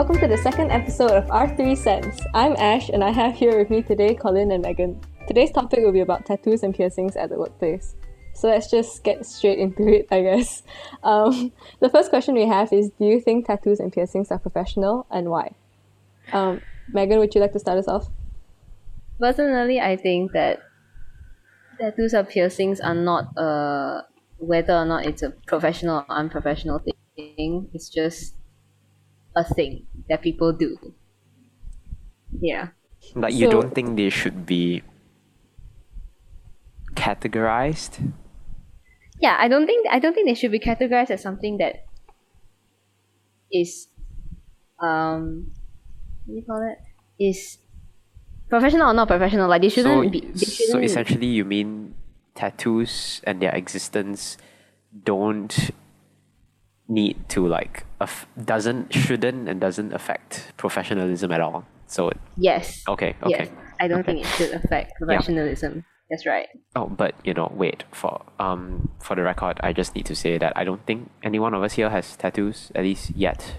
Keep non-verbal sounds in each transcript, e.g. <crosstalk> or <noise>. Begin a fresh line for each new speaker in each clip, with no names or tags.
welcome to the second episode of Our Three Cents. I'm Ash, and I have here with me today Colin and Megan. Today's topic will be about tattoos and piercings at the workplace. So let's just get straight into it, I guess. <laughs> Um, the first question we have is Do you think tattoos and piercings are professional, and why? Um, Megan, would you like to start us off?
Personally, I think that tattoos or piercings are not uh whether or not it's a professional or unprofessional thing. It's just a thing that people do. Yeah.
Like you
So-
don't think they should be categorized?
Yeah, I don't think I don't think they should be categorized as something that is um what do you call it? Is professional or not professional. Like they shouldn't
so,
be they
so
shouldn't
essentially you mean tattoos and their existence don't need to like aff- doesn't shouldn't and doesn't affect professionalism at all. So
Yes.
okay, okay.
Yes. I don't
Okay.
think it should affect professionalism. That's right.
Oh, but you know, wait for um for the record, I just need to say that I don't think any one of us here has tattoos, at least yet.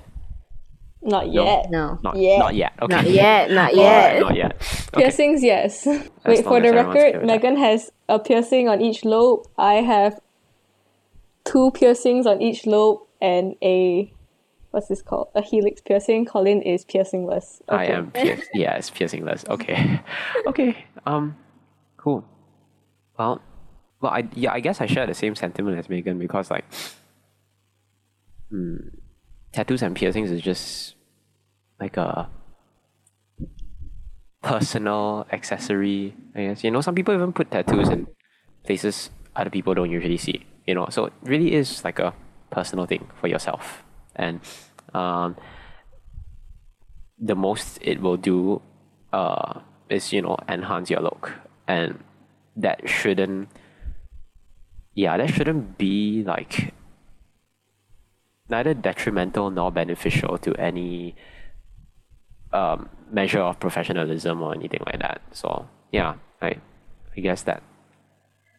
Not yet.
No.
Not
Yeah.
not yet. Okay.
Not yet, not <laughs>
Alright,
yet.
not yet. Okay.
Piercings, yes. <laughs> Wait, for the
everyone's okay
record,
that.
Megan has a piercing on each lobe. I have two piercings on each lobe and a what's this called? A helix piercing. Colin is piercingless.
I am pierc- <laughs> yeah, it's piercingless. Okay. <laughs> okay. Um cool. Well well I yeah, I guess I share the same sentiment as Megan because like hmm, tattoos and piercings is just like a personal accessory, I guess. You know, some people even put tattoos in places other people don't usually see. You know, so it really is like a personal thing for yourself. And um the most it will do uh, is you know enhance your look. And that shouldn't yeah that shouldn't be like neither detrimental nor beneficial to any um, measure of professionalism or anything like that. So yeah I I guess that.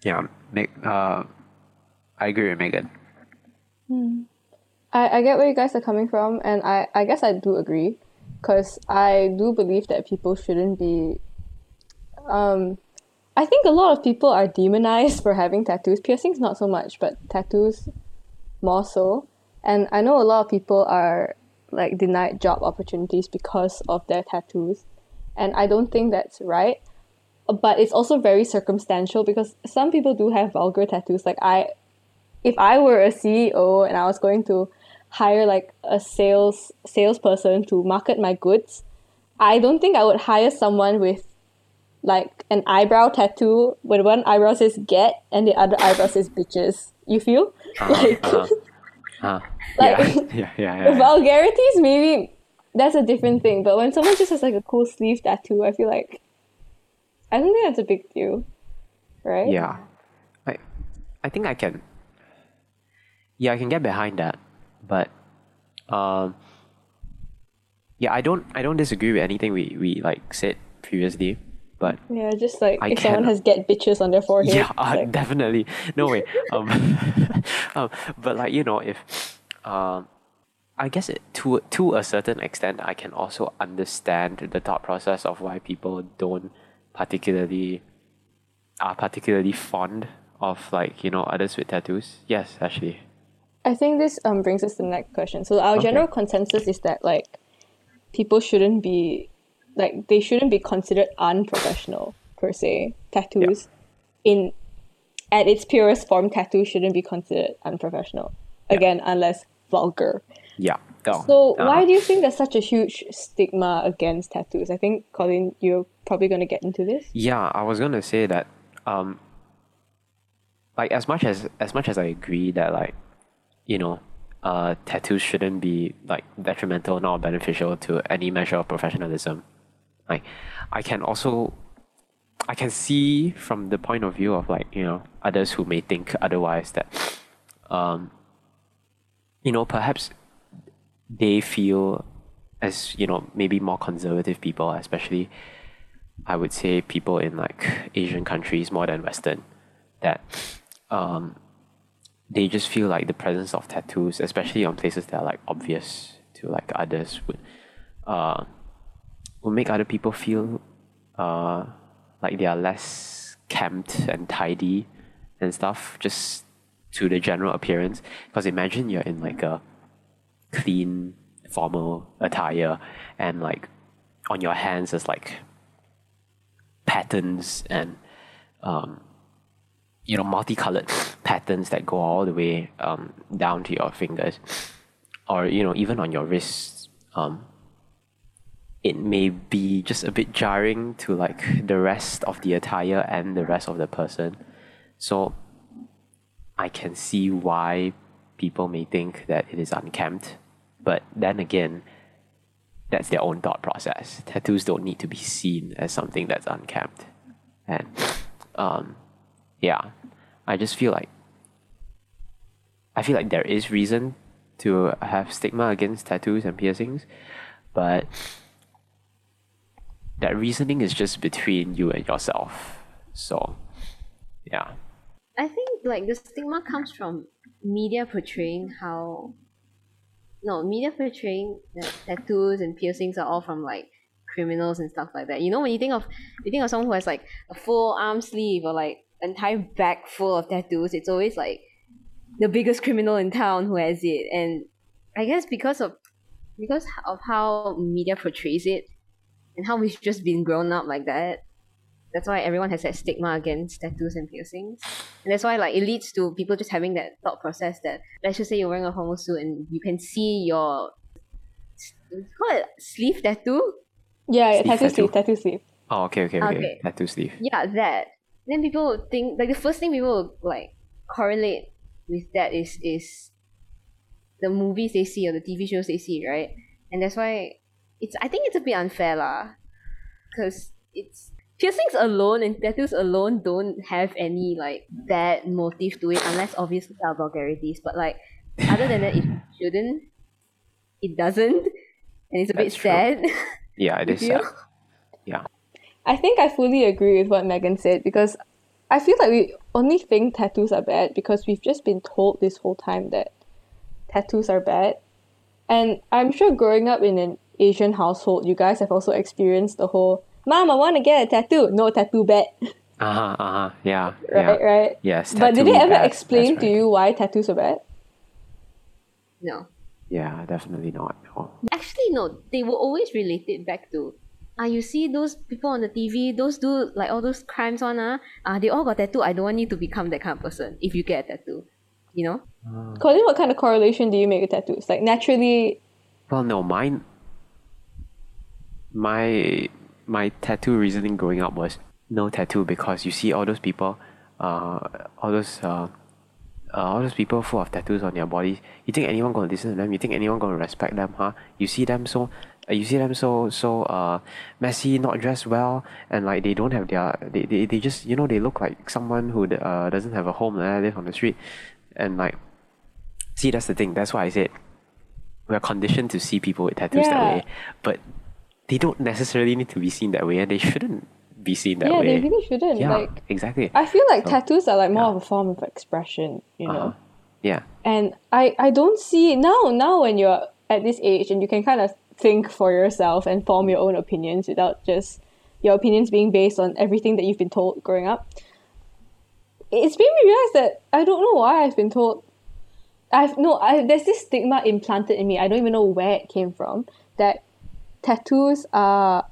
Yeah make uh I agree with Megan
I, I get where you guys are coming from, and I, I guess I do agree, because I do believe that people shouldn't be. Um, I think a lot of people are demonized for having tattoos. Piercings, not so much, but tattoos more so. And I know a lot of people are like denied job opportunities because of their tattoos. And I don't think that's right. But it's also very circumstantial because some people do have vulgar tattoos. Like I if I were a CEO and I was going to hire like a sales salesperson to market my goods, I don't think I would hire someone with like an eyebrow tattoo when one eyebrow says get and the other eyebrow says bitches. You feel? like
uh, <laughs> uh,
Like- <laughs>
yeah yeah, yeah, yeah.
vulgarities maybe that's a different thing. But when someone just has like a cool sleeve tattoo, I feel like I don't think that's a big deal. Right?
Yeah. I I think I can Yeah, I can get behind that. But um yeah, I don't I don't disagree with anything we, we like said previously. But
Yeah, just like
I
if someone has get bitches on their forehead.
yeah, uh,
like-
definitely. No way. <laughs> Um, <laughs> um but like, you know, if um I guess it, to to a certain extent I can also understand the thought process of why people don't particularly are particularly fond of like, you know, others with tattoos. Yes, actually.
I think this um brings us to the next question. So our
Okay.
general consensus is that like people shouldn't be like they shouldn't be considered unprofessional per se. Tattoos in at its purest form, tattoos shouldn't be considered unprofessional. Again, unless vulgar.
Yeah. Oh,
So
uh,
why do you think there's such a huge stigma against tattoos? I think Colin, you're probably gonna get into this.
Yeah, I was gonna say that um like as much as as much as I agree that like, you know, uh tattoos shouldn't be like detrimental nor beneficial to any measure of professionalism. Like I can also I can see from the point of view of like, you know, others who may think otherwise that <sniffs> um you know, perhaps they feel as, you know, maybe more conservative people, especially I would say people in like Asian countries more than Western, that um, they just feel like the presence of tattoos, especially on places that are like obvious to like others, would uh, will make other people feel uh, like they are less camped and tidy and stuff, just to the general appearance. Because imagine you're in like a clean, formal attire, and like on your hands there's like patterns and um, you know multicolored <laughs> patterns that go all the way um, down to your fingers or you know even on your wrists um, it may be just a bit jarring to like the rest of the attire and the rest of the person. So i can see why people may think that it is unkempt but then again that's their own thought process. Tattoos don't need to be seen as something that's unkempt. And um, yeah. I just feel like i feel like there is reason to have stigma against tattoos and piercings but that reasoning is just between you and yourself. So yeah.
I think like the stigma comes from media portraying how no media portraying that tattoos and piercings are all from like criminals and stuff like that. You know when you think of you think of someone who has like a full arm sleeve or like entire bag full of tattoos, it's always like the biggest criminal in town who has it. And I guess because of because of how media portrays it and how we've just been grown up like that, that's why everyone has that stigma against tattoos and piercings. And that's why like it leads to people just having that thought process that let's just say you're wearing a homo suit and you can see your call it sleeve tattoo.
Yeah,
Sleeve
tattoo
tattoo.
sleeve, tattoo sleeve.
oh okay okay okay,
Okay.
tattoo sleeve
Yeah, that. Then people would think like the first thing people would like correlate with that is is the movies they see or the TV shows they see, right? And that's why it's I think it's a bit unfair lah, because it's piercings alone and tattoos alone don't have any like bad motive to it unless obviously there are vulgarities. But like other than that, it shouldn't. It doesn't, and it's a
That's
bit
true.
sad. <laughs>
yeah it is sad. yeah
I think I fully agree with what Megan said because I feel like we only think tattoos are bad because we've just been told this whole time that tattoos are bad. And I'm sure growing up in an Asian household, you guys have also experienced the whole Mom, I want to get a tattoo. No tattoo bad.
uh-huh uh-huh yeah <laughs>
Right,
yeah
right.
yes
But did
tattoo
they ever
bad,
explain
that's
to you why tattoos are bad?
no.
yeah definitely not no.
Actually, no. They will always relate it back to, ah, you see those people on the TV, those do like all those crimes on, ah, ah, they all got tattoo. I don't want you to become that kind of person if you get a tattoo. You know?
Colin, what kind of correlation do you make with tattoos? Like naturally,
Well, no, mine. My my tattoo reasoning growing up was no tattoo because you see all those people, uh, all those uh, uh, all those people full of tattoos on their bodies. You think anyone gonna listen to them? You think anyone gonna respect them? Huh? You see them so. Uh, you see them so so uh messy, not dressed well, and like they don't have their they, they, they just you know they look like someone who uh doesn't have a home and live on the street, and like see that's the thing. That's why I said we're conditioned to see people with tattoos that way, but they don't necessarily need to be seen that way, and they shouldn't be seen that
yeah,
way.
they really shouldn't.
yeah,
Like
exactly.
I feel like
So,
tattoos are like more
yeah.
of a form of expression, you know.
Uh-huh. Yeah,
And I I don't see now now when you're at this age and you can kind of think for yourself and form your own opinions without just your opinions being based on everything that you've been told growing up. It's made me realize that I don't know why I've been told I've no I there's this stigma implanted in me. I don't even know where it came from that tattoos are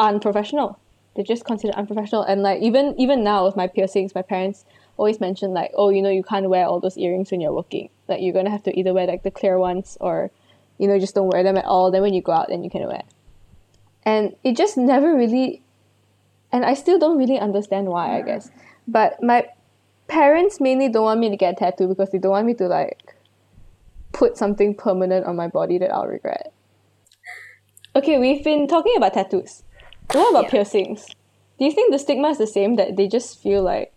unprofessional. They're just considered unprofessional. And like even even now with my piercings, my parents always mention like, oh, you know, you can't wear all those earrings when you're working. Like you're gonna have to either wear like the clear ones or, you know, just don't wear them at all. Then when you go out, then you can wear. And it just never really, and I still don't really understand why. I guess, but my parents mainly don't want me to get a tattoo because they don't want me to like put something permanent on my body that I'll regret. Okay, we've been talking about tattoos. What about
Yeah.
piercings? Do you think the stigma is the same that they just feel like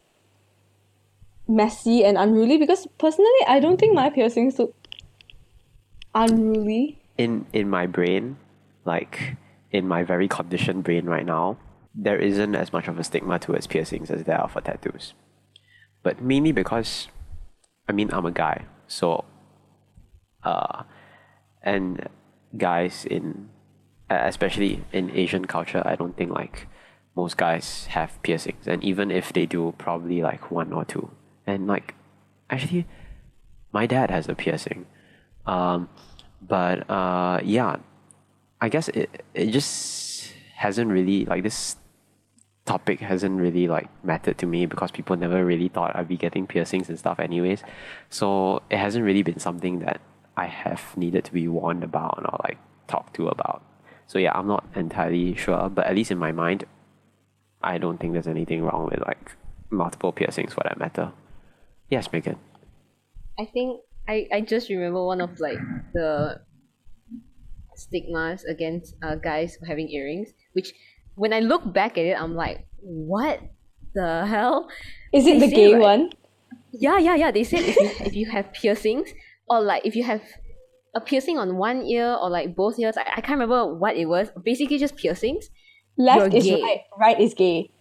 messy and unruly? Because personally, I don't think my piercings look unruly.
in in my brain, like in my very conditioned brain right now, there isn't as much of a stigma towards piercings as there are for tattoos. But mainly because, I mean, I'm a guy, so, uh, and guys in especially in Asian culture, I don't think like most guys have piercings, and even if they do, probably like one or two. And like, actually, my dad has a piercing, um, but uh, yeah, I guess it it just hasn't really like this topic hasn't really like mattered to me because people never really thought I'd be getting piercings and stuff anyways. So it hasn't really been something that I have needed to be warned about or like talked to about. So yeah, I'm not entirely sure, but at least in my mind, I don't think there's anything wrong with like multiple piercings for that matter. Yes, Megan.
I think I, I just remember one of like the stigmas against uh, guys having earrings, which when I look back at it, I'm like, what the hell?
Is it
They
the gay
like-
one?
Yeah, yeah, yeah. They said if you if you have piercings or like if you have a piercing on one ear or like both ears, I, I can't remember what it was. Basically, just piercings.
Left
You're
is
gay.
right, right is gay.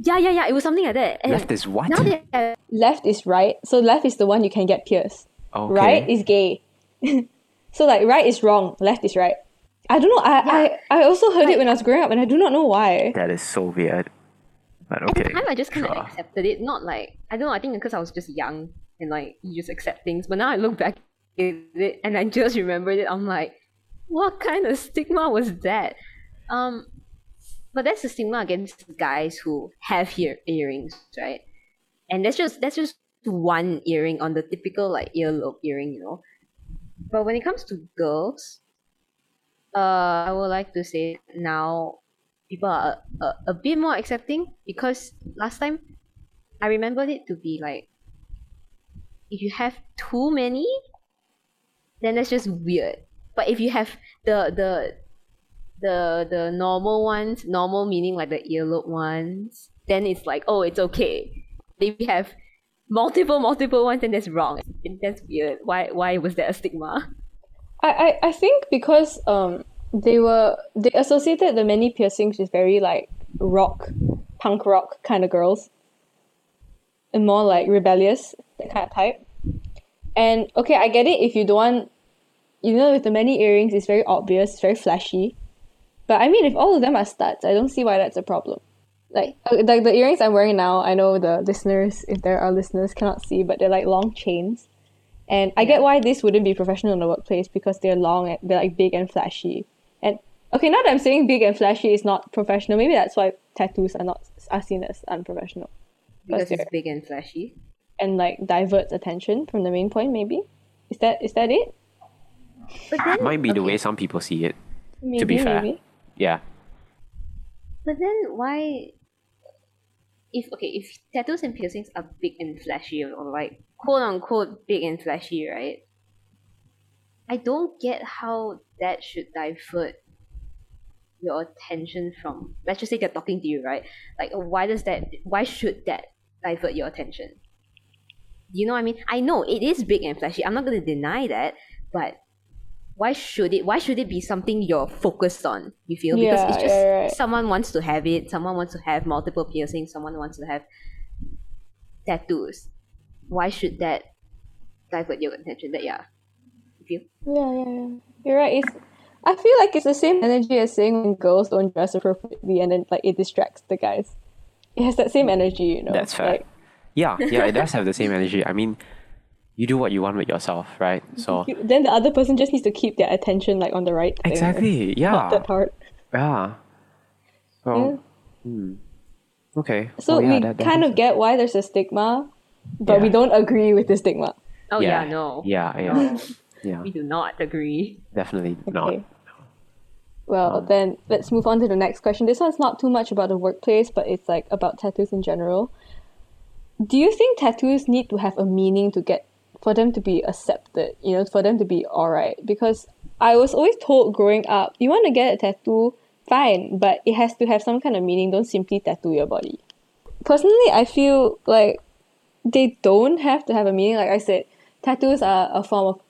Yeah, yeah, yeah. It was something like that. And
Left is what?
now they have,
Left is right, so left is the one you can get pierced.
Okay.
Right is gay. <laughs> so like right is wrong, left is right. I don't know. I
Yeah.
I, I also heard it when I was growing up, and I do not know why.
That is so weird. But
at
okay.
the time I just kind of
sure.
accepted it. Not like I don't know. I think because I was just young and like you just accept things. But now I look back at it and I just remembered it. I'm like, what kind of stigma was that? Um, but that's the stigma against guys who have ear earrings, right? And that's just that's just one earring on the typical like earlobe earring, you know. But when it comes to girls, uh, I would like to say now people are a, a, a bit more accepting because last time I remembered it to be like if you have too many, then that's just weird. But if you have the the the the normal ones, normal meaning like the earlobe ones, then it's like oh it's okay. You have multiple multiple ones, and that's wrong. That's weird. Why why was that a stigma?
I, I, I think because um they were they associated the many piercings with very like rock, punk rock kind of girls. And more like rebellious, that kind of type. And okay, I get it if you don't want you know with the many earrings it's very obvious, it's very flashy. But I mean if all of them are studs, I don't see why that's a problem. Like like the earrings I'm wearing now, I know the listeners, if there are listeners, cannot see, but they're like long chains. And I get why this wouldn't be professional in the workplace because they're long and they're like big and flashy. And okay, now that I'm saying big and flashy is not professional, maybe that's why tattoos are not are seen as unprofessional.
Because it's big and flashy.
And like diverts attention from the main point, maybe? Is that is that it?
But then
Might be the way some people see it.
Maybe,
be fair.
maybe.
Yeah.
But then why if okay, if tattoos and piercings are big and flashy or like quote unquote big and flashy, right? I don't get how that should divert your attention from let's just say they're talking to you, right? Like why does that why should that divert your attention? You know what I mean? I know it is big and flashy. I'm not gonna deny that, but why should it why should it be something you're focused on you feel because
Yeah,
it's just
yeah, right.
someone wants to have it someone wants to have multiple piercings someone wants to have tattoos why should that divert your attention that yeah you feel
Yeah, yeah, yeah. You're right. It's I feel like it's the same energy as saying when girls don't dress appropriately and then like it distracts the guys. It has that same energy, you know.
That's fair.
Like,
Yeah, yeah, it does have the same energy. I mean, you do what you want with yourself, right? So
then the other person just needs to keep their attention like on the right thing.
exactly,
Not
yeah,
that part.
yeah. So, hmm. okay.
So
Oh, yeah,
we
that- that
kind
makes
of get why there's a stigma, but we don't agree with the stigma.
oh yeah, no
Yeah, yeah, yeah.
we do not agree
Definitely not.
Okay. Well,
Um,
then let's move on to the next question. This one's not too much about the workplace, but it's like about tattoos in general. Do you think tattoos need to have a meaning to get for them to be accepted? You know, for them to be alright? Because I was always told growing up, you want to get a tattoo, fine, but it has to have some kind of meaning. Don't simply tattoo your body. Personally, I feel like they don't have to have a meaning. Like I said, tattoos are a form of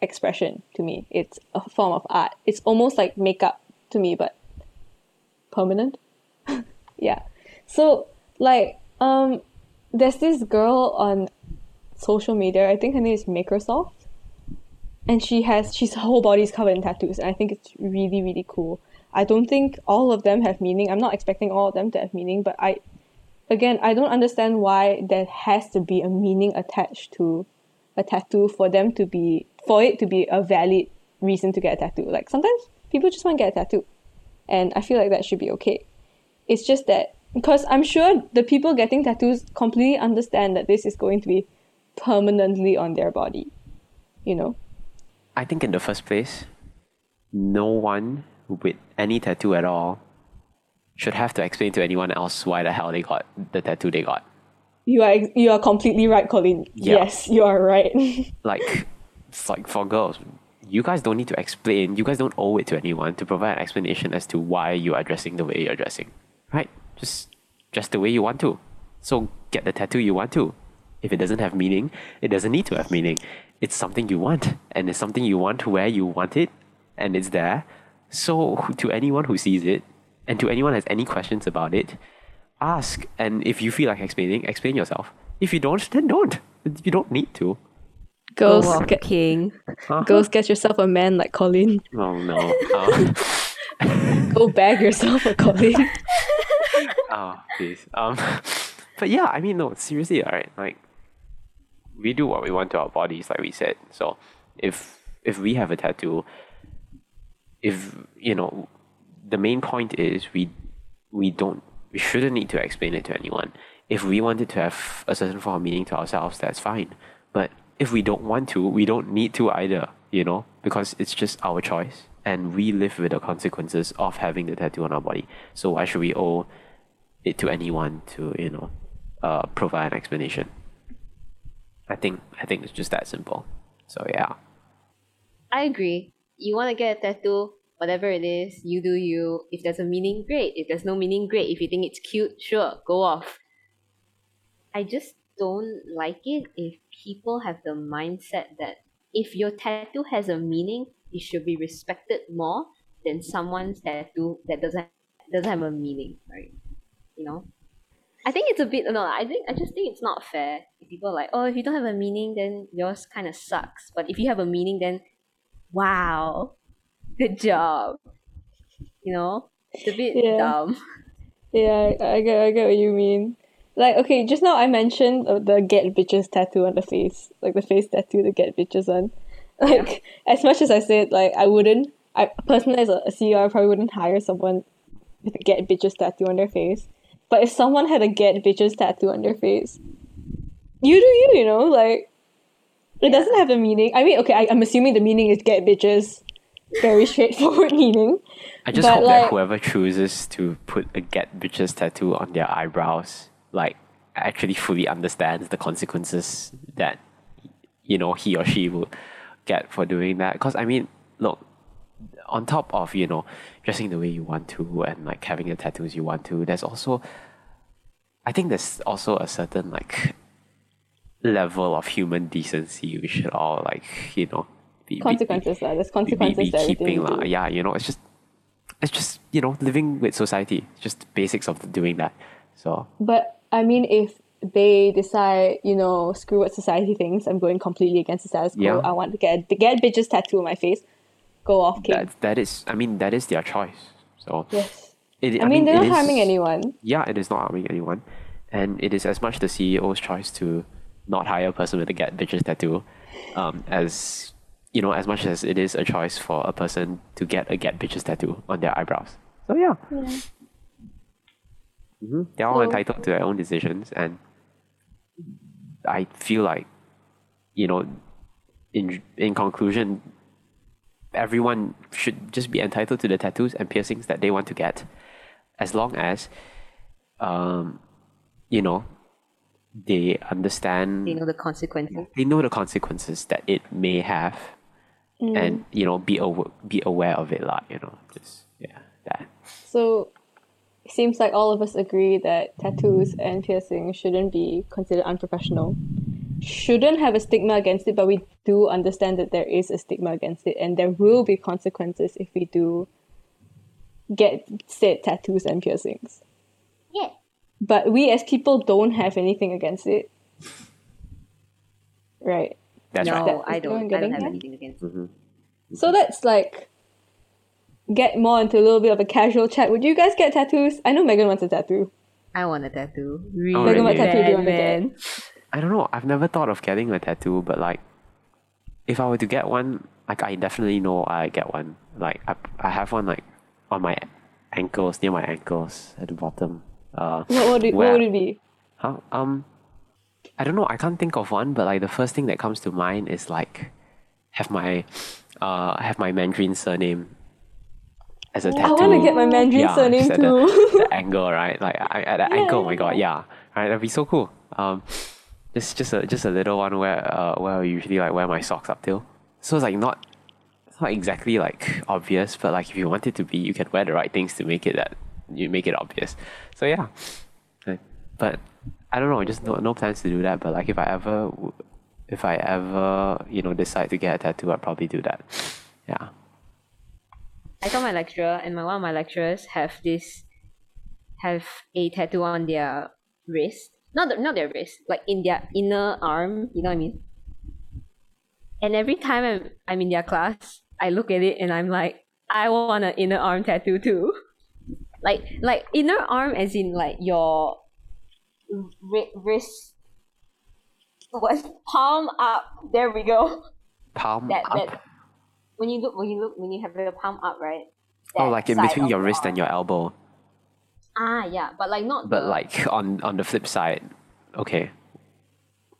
expression to me. It's a form of art. It's almost like makeup to me, but permanent. <laughs> yeah. So like um there's this girl on social media, I think her name is Microsoft. And she has she's her whole body is covered in tattoos and I think it's really, really cool. I don't think all of them have meaning. I'm not expecting all of them to have meaning, but I again, I don't understand why there has to be a meaning attached to a tattoo for them to be for it to be a valid reason to get a tattoo. Like sometimes people just want to get a tattoo. And I feel like that should be okay. It's just that because I'm sure the people getting tattoos completely understand that this is going to be permanently on their body. You know?
I think in the first place, no one with any tattoo at all should have to explain to anyone else why the hell they got the tattoo they got.
You are you are completely right, Colin.
Yeah.
Yes, you are right. <laughs>
Like, it's like for girls, you guys don't need to explain. You guys don't owe it to anyone to provide an explanation as to why you are dressing the way you're dressing. Right? Just dress the way you want to. So get the tattoo you want to. If it doesn't have meaning, it doesn't need to have meaning. It's something you want, and it's something you want where you want it, and it's there. So to anyone who sees it, and to anyone who has any questions about it, ask. And if you feel like explaining, explain yourself. If you don't, then don't. You don't need to.
girls,
Go
get,
walking.
Huh?
girls, get yourself a man like Colin.
Oh no. Um, <laughs>
Go bag yourself a Colin. <laughs>
oh, please. Um, <laughs> but yeah, I mean, no, seriously, alright. Like, we do what we want to our bodies, like we said. So, if if we have a tattoo, if you know, the main point is we we don't we shouldn't need to explain it to anyone. If we wanted to have a certain form of meaning to ourselves, that's fine. But if we don't want to, we don't need to either, you know, because it's just our choice. And we live with the consequences of having the tattoo on our body. So why should we owe it to anyone to, you know, uh, provide an explanation? I think I think it's just that simple. So yeah.
I agree. You want to get a tattoo, whatever it is, you do you. If there's a meaning, great. If there's no meaning, great. If you think it's cute, sure, go off. I just don't like it if people have the mindset that if your tattoo has a meaning, it should be respected more than someone's tattoo that doesn't doesn't have a meaning, right? You know? I think it's a bit no, I think I just think it's not fair. If people are like, oh, if you don't have a meaning, then yours kind of sucks. But if you have a meaning, then wow, good job. You know, it's a bit
Yeah.
dumb.
Yeah, I, I get I get what you mean. Like, okay, just now I mentioned uh, the get bitches tattoo on the face, like the face tattoo, the get bitches on. Like, as much as I said, like I wouldn't, I personally as a, a CEO, I probably wouldn't hire someone with a get bitches tattoo on their face. But if someone had a get bitches tattoo on their face, you do you, you know, like it doesn't have a meaning. I mean, okay, I, I'm assuming the meaning is get bitches, very straightforward <laughs> meaning.
I just
But,
hope
like-
that whoever chooses to put a get bitches tattoo on their eyebrows, like actually fully understands the consequences that you know he or she will get for doing that. Because I mean, look, on top of you know dressing the way you want to and like having the tattoos you want to, there's also, I think there's also a certain like level of human decency we should all like you know be, be- be-
Consequences, lah. There's consequences
be
everything.
keeping
do.
Yeah, you know, it's just it's just you know living with society. Just basics of doing that. So
But I mean, if they decide, you know, screw what society thinks, I'm going completely against the status quo.
Yeah.
I want to get the get bitches tattoo on my face. Go off, kid.
that that is, I mean, that is their choice. So
yes.
it,
I, mean, they're not
is-
harming anyone.
Yeah, it is not harming anyone, and it is as much the CEO's choice to not hire a person with a get bitches tattoo, um, as you know, as much as it is a choice for a person to get a get bitches tattoo on their eyebrows. So yeah. hmm They're all
So-
entitled to their own decisions, and I feel like, you know, in in conclusion, everyone should just be entitled to the tattoos and piercings that they want to get, as long as, um, you know, they understand
They know the consequences.
they know the consequences that it may have, and you know, be aw- be aware of it, lah. You know, just yeah, that.
So it seems like all of us agree that tattoos and piercings shouldn't be considered unprofessional. Shouldn't have a stigma against it, but we do understand that there is a stigma against it, and there will be consequences if we do get said tattoos and piercings.
Yeah.
But we as people don't have anything against it. Right.
That's
no,
right.
That-
I
is no one
don't. I don't have
that?
anything against.
Mm-hmm.
So that's like get more into a little bit of a casual chat, would you guys get tattoos? I know Megan wants a tattoo.
I want a tattoo. Really,
Oh, Megan, what
tattoo do you want to get?
I don't know. I've never thought of getting a tattoo, but like, if I were to get one, like I definitely know I get one. Like I, I have one like on my ankles, near my ankles at the bottom. Uh,
What would it, what would it be?
How, um, I don't know. I can't think of one, but like the first thing that comes to mind is like have my, uh, have my Mandarin surname as a tattoo.
I want to get my Mandarin
yeah,
surname too.
The, <laughs> the angle, right? Like I, at the ankle. Oh my god, yeah. Right, that'd be so cool. Um, just just a just a little one where uh where I usually like wear my socks up till. So it's like not it's not exactly like obvious, but like if you want it to be, you can wear the right things to make it that you make it obvious. So yeah, but I don't know, just no no plans to do that. But like if I ever if I ever you know decide to get a tattoo, I'd probably do that. Yeah.
I saw my lecturer, and my one of my lecturers have this, have a tattoo on their wrist. Not the, not their wrist, like in their inner arm. You know what I mean? And every time I'm I'm in their class, I look at it and I'm like, I want an inner arm tattoo too. <laughs> Like like inner arm, as in like your wri- wrist. What <laughs> palm up? There we go.
Palm
That
up.
that when you look when you look when you have your palm up, right?
oh, like in between your wrist
arm.
and your elbow.
Ah, yeah, but like not.
But
the,
like on on the flip side, okay,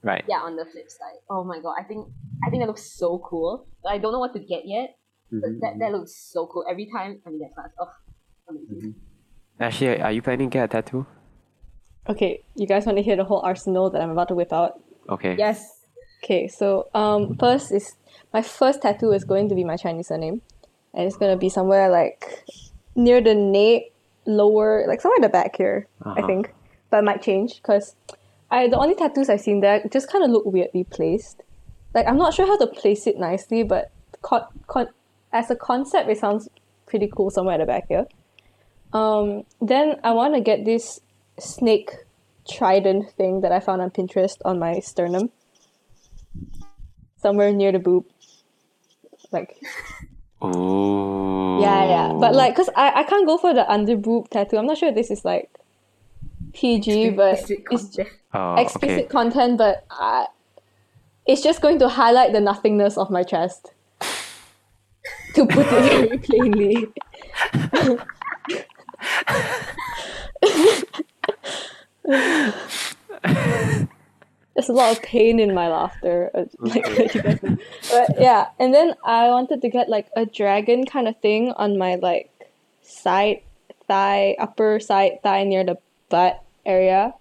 right.
yeah, on the flip side. Oh my god, I think I think that looks so cool. But I don't know what to get yet. But
Mhm,
that that looks so cool. Every time I'm in that class, oh, amazing.
Actually, are you planning to get a tattoo?
okay, you guys want to hear the whole arsenal that I'm about to whip out?
Okay.
Yes.
Okay, so um, first is my first tattoo is going to be my Chinese surname, and it's gonna be somewhere like near the nape, lower, like somewhere in the back here, I
Uh-huh.
think. But it might change because I the only tattoos I've seen there just kind of look weirdly placed. Like I'm not sure how to place it nicely, but con- con- as a concept, it sounds pretty cool somewhere at the back here. Um, then I want to get this snake trident thing that I found on Pinterest on my sternum somewhere near the boob. Like <laughs>
Oh.
Yeah, yeah. But like, oh. cause I, I can't go for the under boob tattoo. I'm not sure if this is like PG, but oh,
Explicit
it's
content.
Oh,
explicit
okay.
content. But I, it's just going to highlight the nothingness of my chest. <laughs> To put it very plainly. <laughs> <laughs> There's a lot of pain in my laughter, uh, like <laughs> what you guys know. But yeah, and then I wanted to get like a dragon kind of thing on my like side thigh, upper side thigh near the butt area.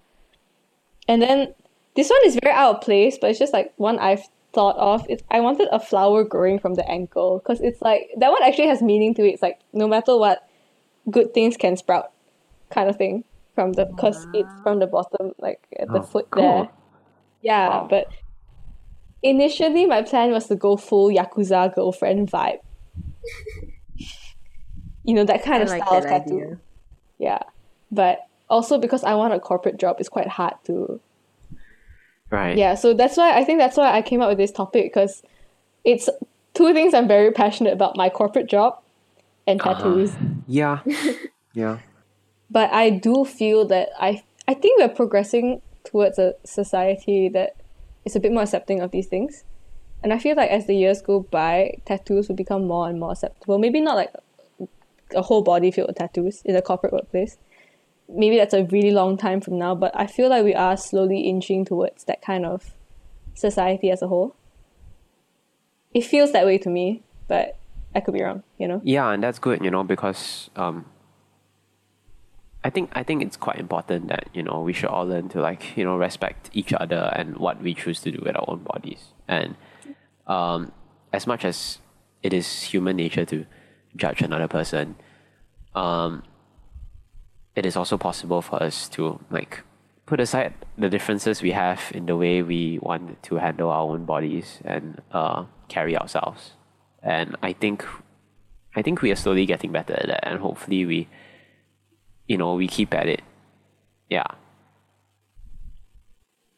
And then this one is very out of place, but it's just like one I've thought of. It's I wanted a flower growing from the ankle because it's like that one actually has meaning to it. It's like no matter what, good things can sprout, kind of thing from the because it's from the bottom, like at the
Oh,
foot
cool.
there. Yeah,
Wow.
but initially my plan was to go full yakuza girlfriend vibe. <laughs> you know that kind
I
of
like
style of tattoo.
idea.
Yeah, but also because I want a corporate job, it's quite hard to.
Right.
Yeah, so that's why I think that's why I came up with this topic because it's two things I'm very passionate about: my corporate job and
Uh-huh.
tattoos.
Yeah. <laughs> yeah.
But I do feel that I I think we're progressing towards a society that is a bit more accepting of these things. And I feel like as the years go by, tattoos will become more and more acceptable. Maybe not like a whole body filled with tattoos in a corporate workplace. Maybe that's a really long time from now, but I feel like we are slowly inching towards that kind of society as a whole. It feels that way to me, but I could be wrong, you know?
Yeah, and that's good, you know, because um, I think I think it's quite important that you know we should all learn to like you know respect each other and what we choose to do with our own bodies. And um, as much as it is human nature to judge another person, um, it is also possible for us to like put aside the differences we have in the way we want to handle our own bodies and uh, carry ourselves. And I think I think we are slowly getting better at that, and hopefully we, you know, we keep at it. Yeah.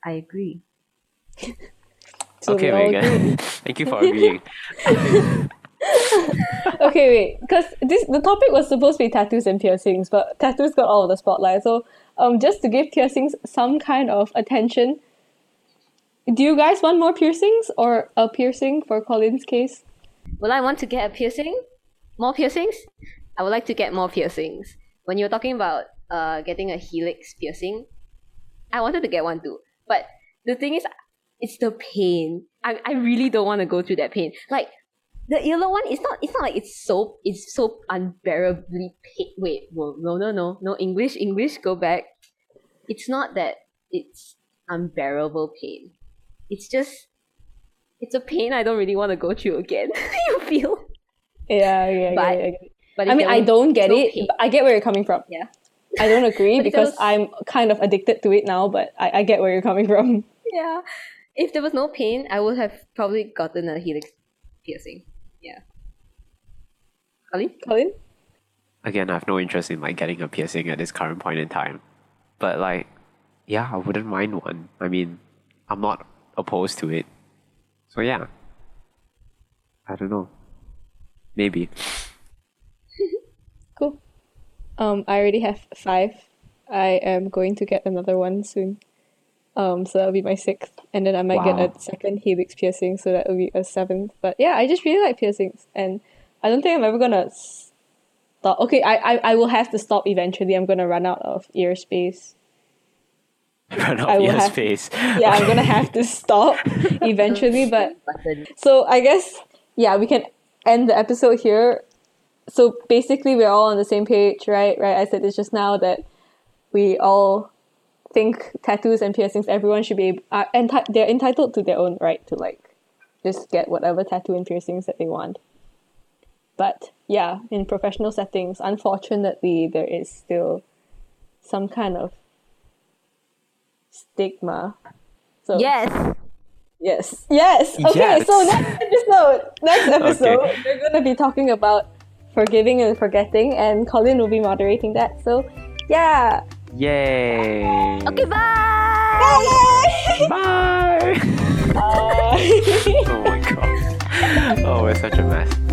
I agree. <laughs>
So
okay,
all
Megan. <laughs> Thank you for agreeing. <laughs>
okay, wait, because this the topic was supposed to be tattoos and piercings, but tattoos got all of the spotlight. So, um, just to give piercings some kind of attention, do you guys want more piercings or a piercing for Colin's case?
Will I want to get a piercing? More piercings? I would like to get more piercings. When you were talking about uh getting a helix piercing, I wanted to get one too. But the thing is, it's the pain. I, I really don't want to go through that pain. Like the yellow one, it's not it's not like it's so it's so unbearably pain. Wait, whoa, no no no no English English go back. It's not that it's unbearable pain. It's just it's a pain I don't really want to go through again. <laughs> you feel?
Yeah, yeah,
But-
yeah. yeah.
But
I mean, I don't get it. but I get where you're coming from.
Yeah.
I don't <laughs> agree because
there
I'm kind of addicted to it now, but I, I get where you're coming from. <laughs>
Yeah. If there was no pain, I would have probably gotten a helix piercing. Yeah. Colin?
Colin?
Again, I have no interest in like getting a piercing at this current point in time. But like, yeah, I wouldn't mind one. I mean, I'm not opposed to it. So yeah. I don't know. Maybe. <laughs>
Cool. Um, I already have five. I am going to get another one soon. Um, so that'll be my sixth, and then I might
Wow.
get a second helix piercing, so that will be a seventh. But yeah, I just really like piercings, and I don't think I'm ever gonna stop. Okay, I, I, I will have to stop eventually. I'm gonna run out of ear space. <laughs>
Run
I
out
will
your
have-
space.
Yeah, I'm gonna have to stop <laughs> eventually, but So I guess yeah, we can end the episode here. So basically, we're all on the same page, right? Right? I said this just now that we all think tattoos and piercings. Everyone should be able, are enti- they're entitled to their own right to like just get whatever tattoo and piercings that they want. But yeah, in professional settings, unfortunately, there is still some kind of stigma. So
Yes.
Yes. Yes. Okay, so
Yes.
next episode, next <laughs> episode, we're going to be talking about forgiving and forgetting, and Colin will be moderating that. So, yeah.
Yay!
Okay, bye!
Bye.
Bye!
Bye. <laughs>
oh my god. Oh, we're such a mess.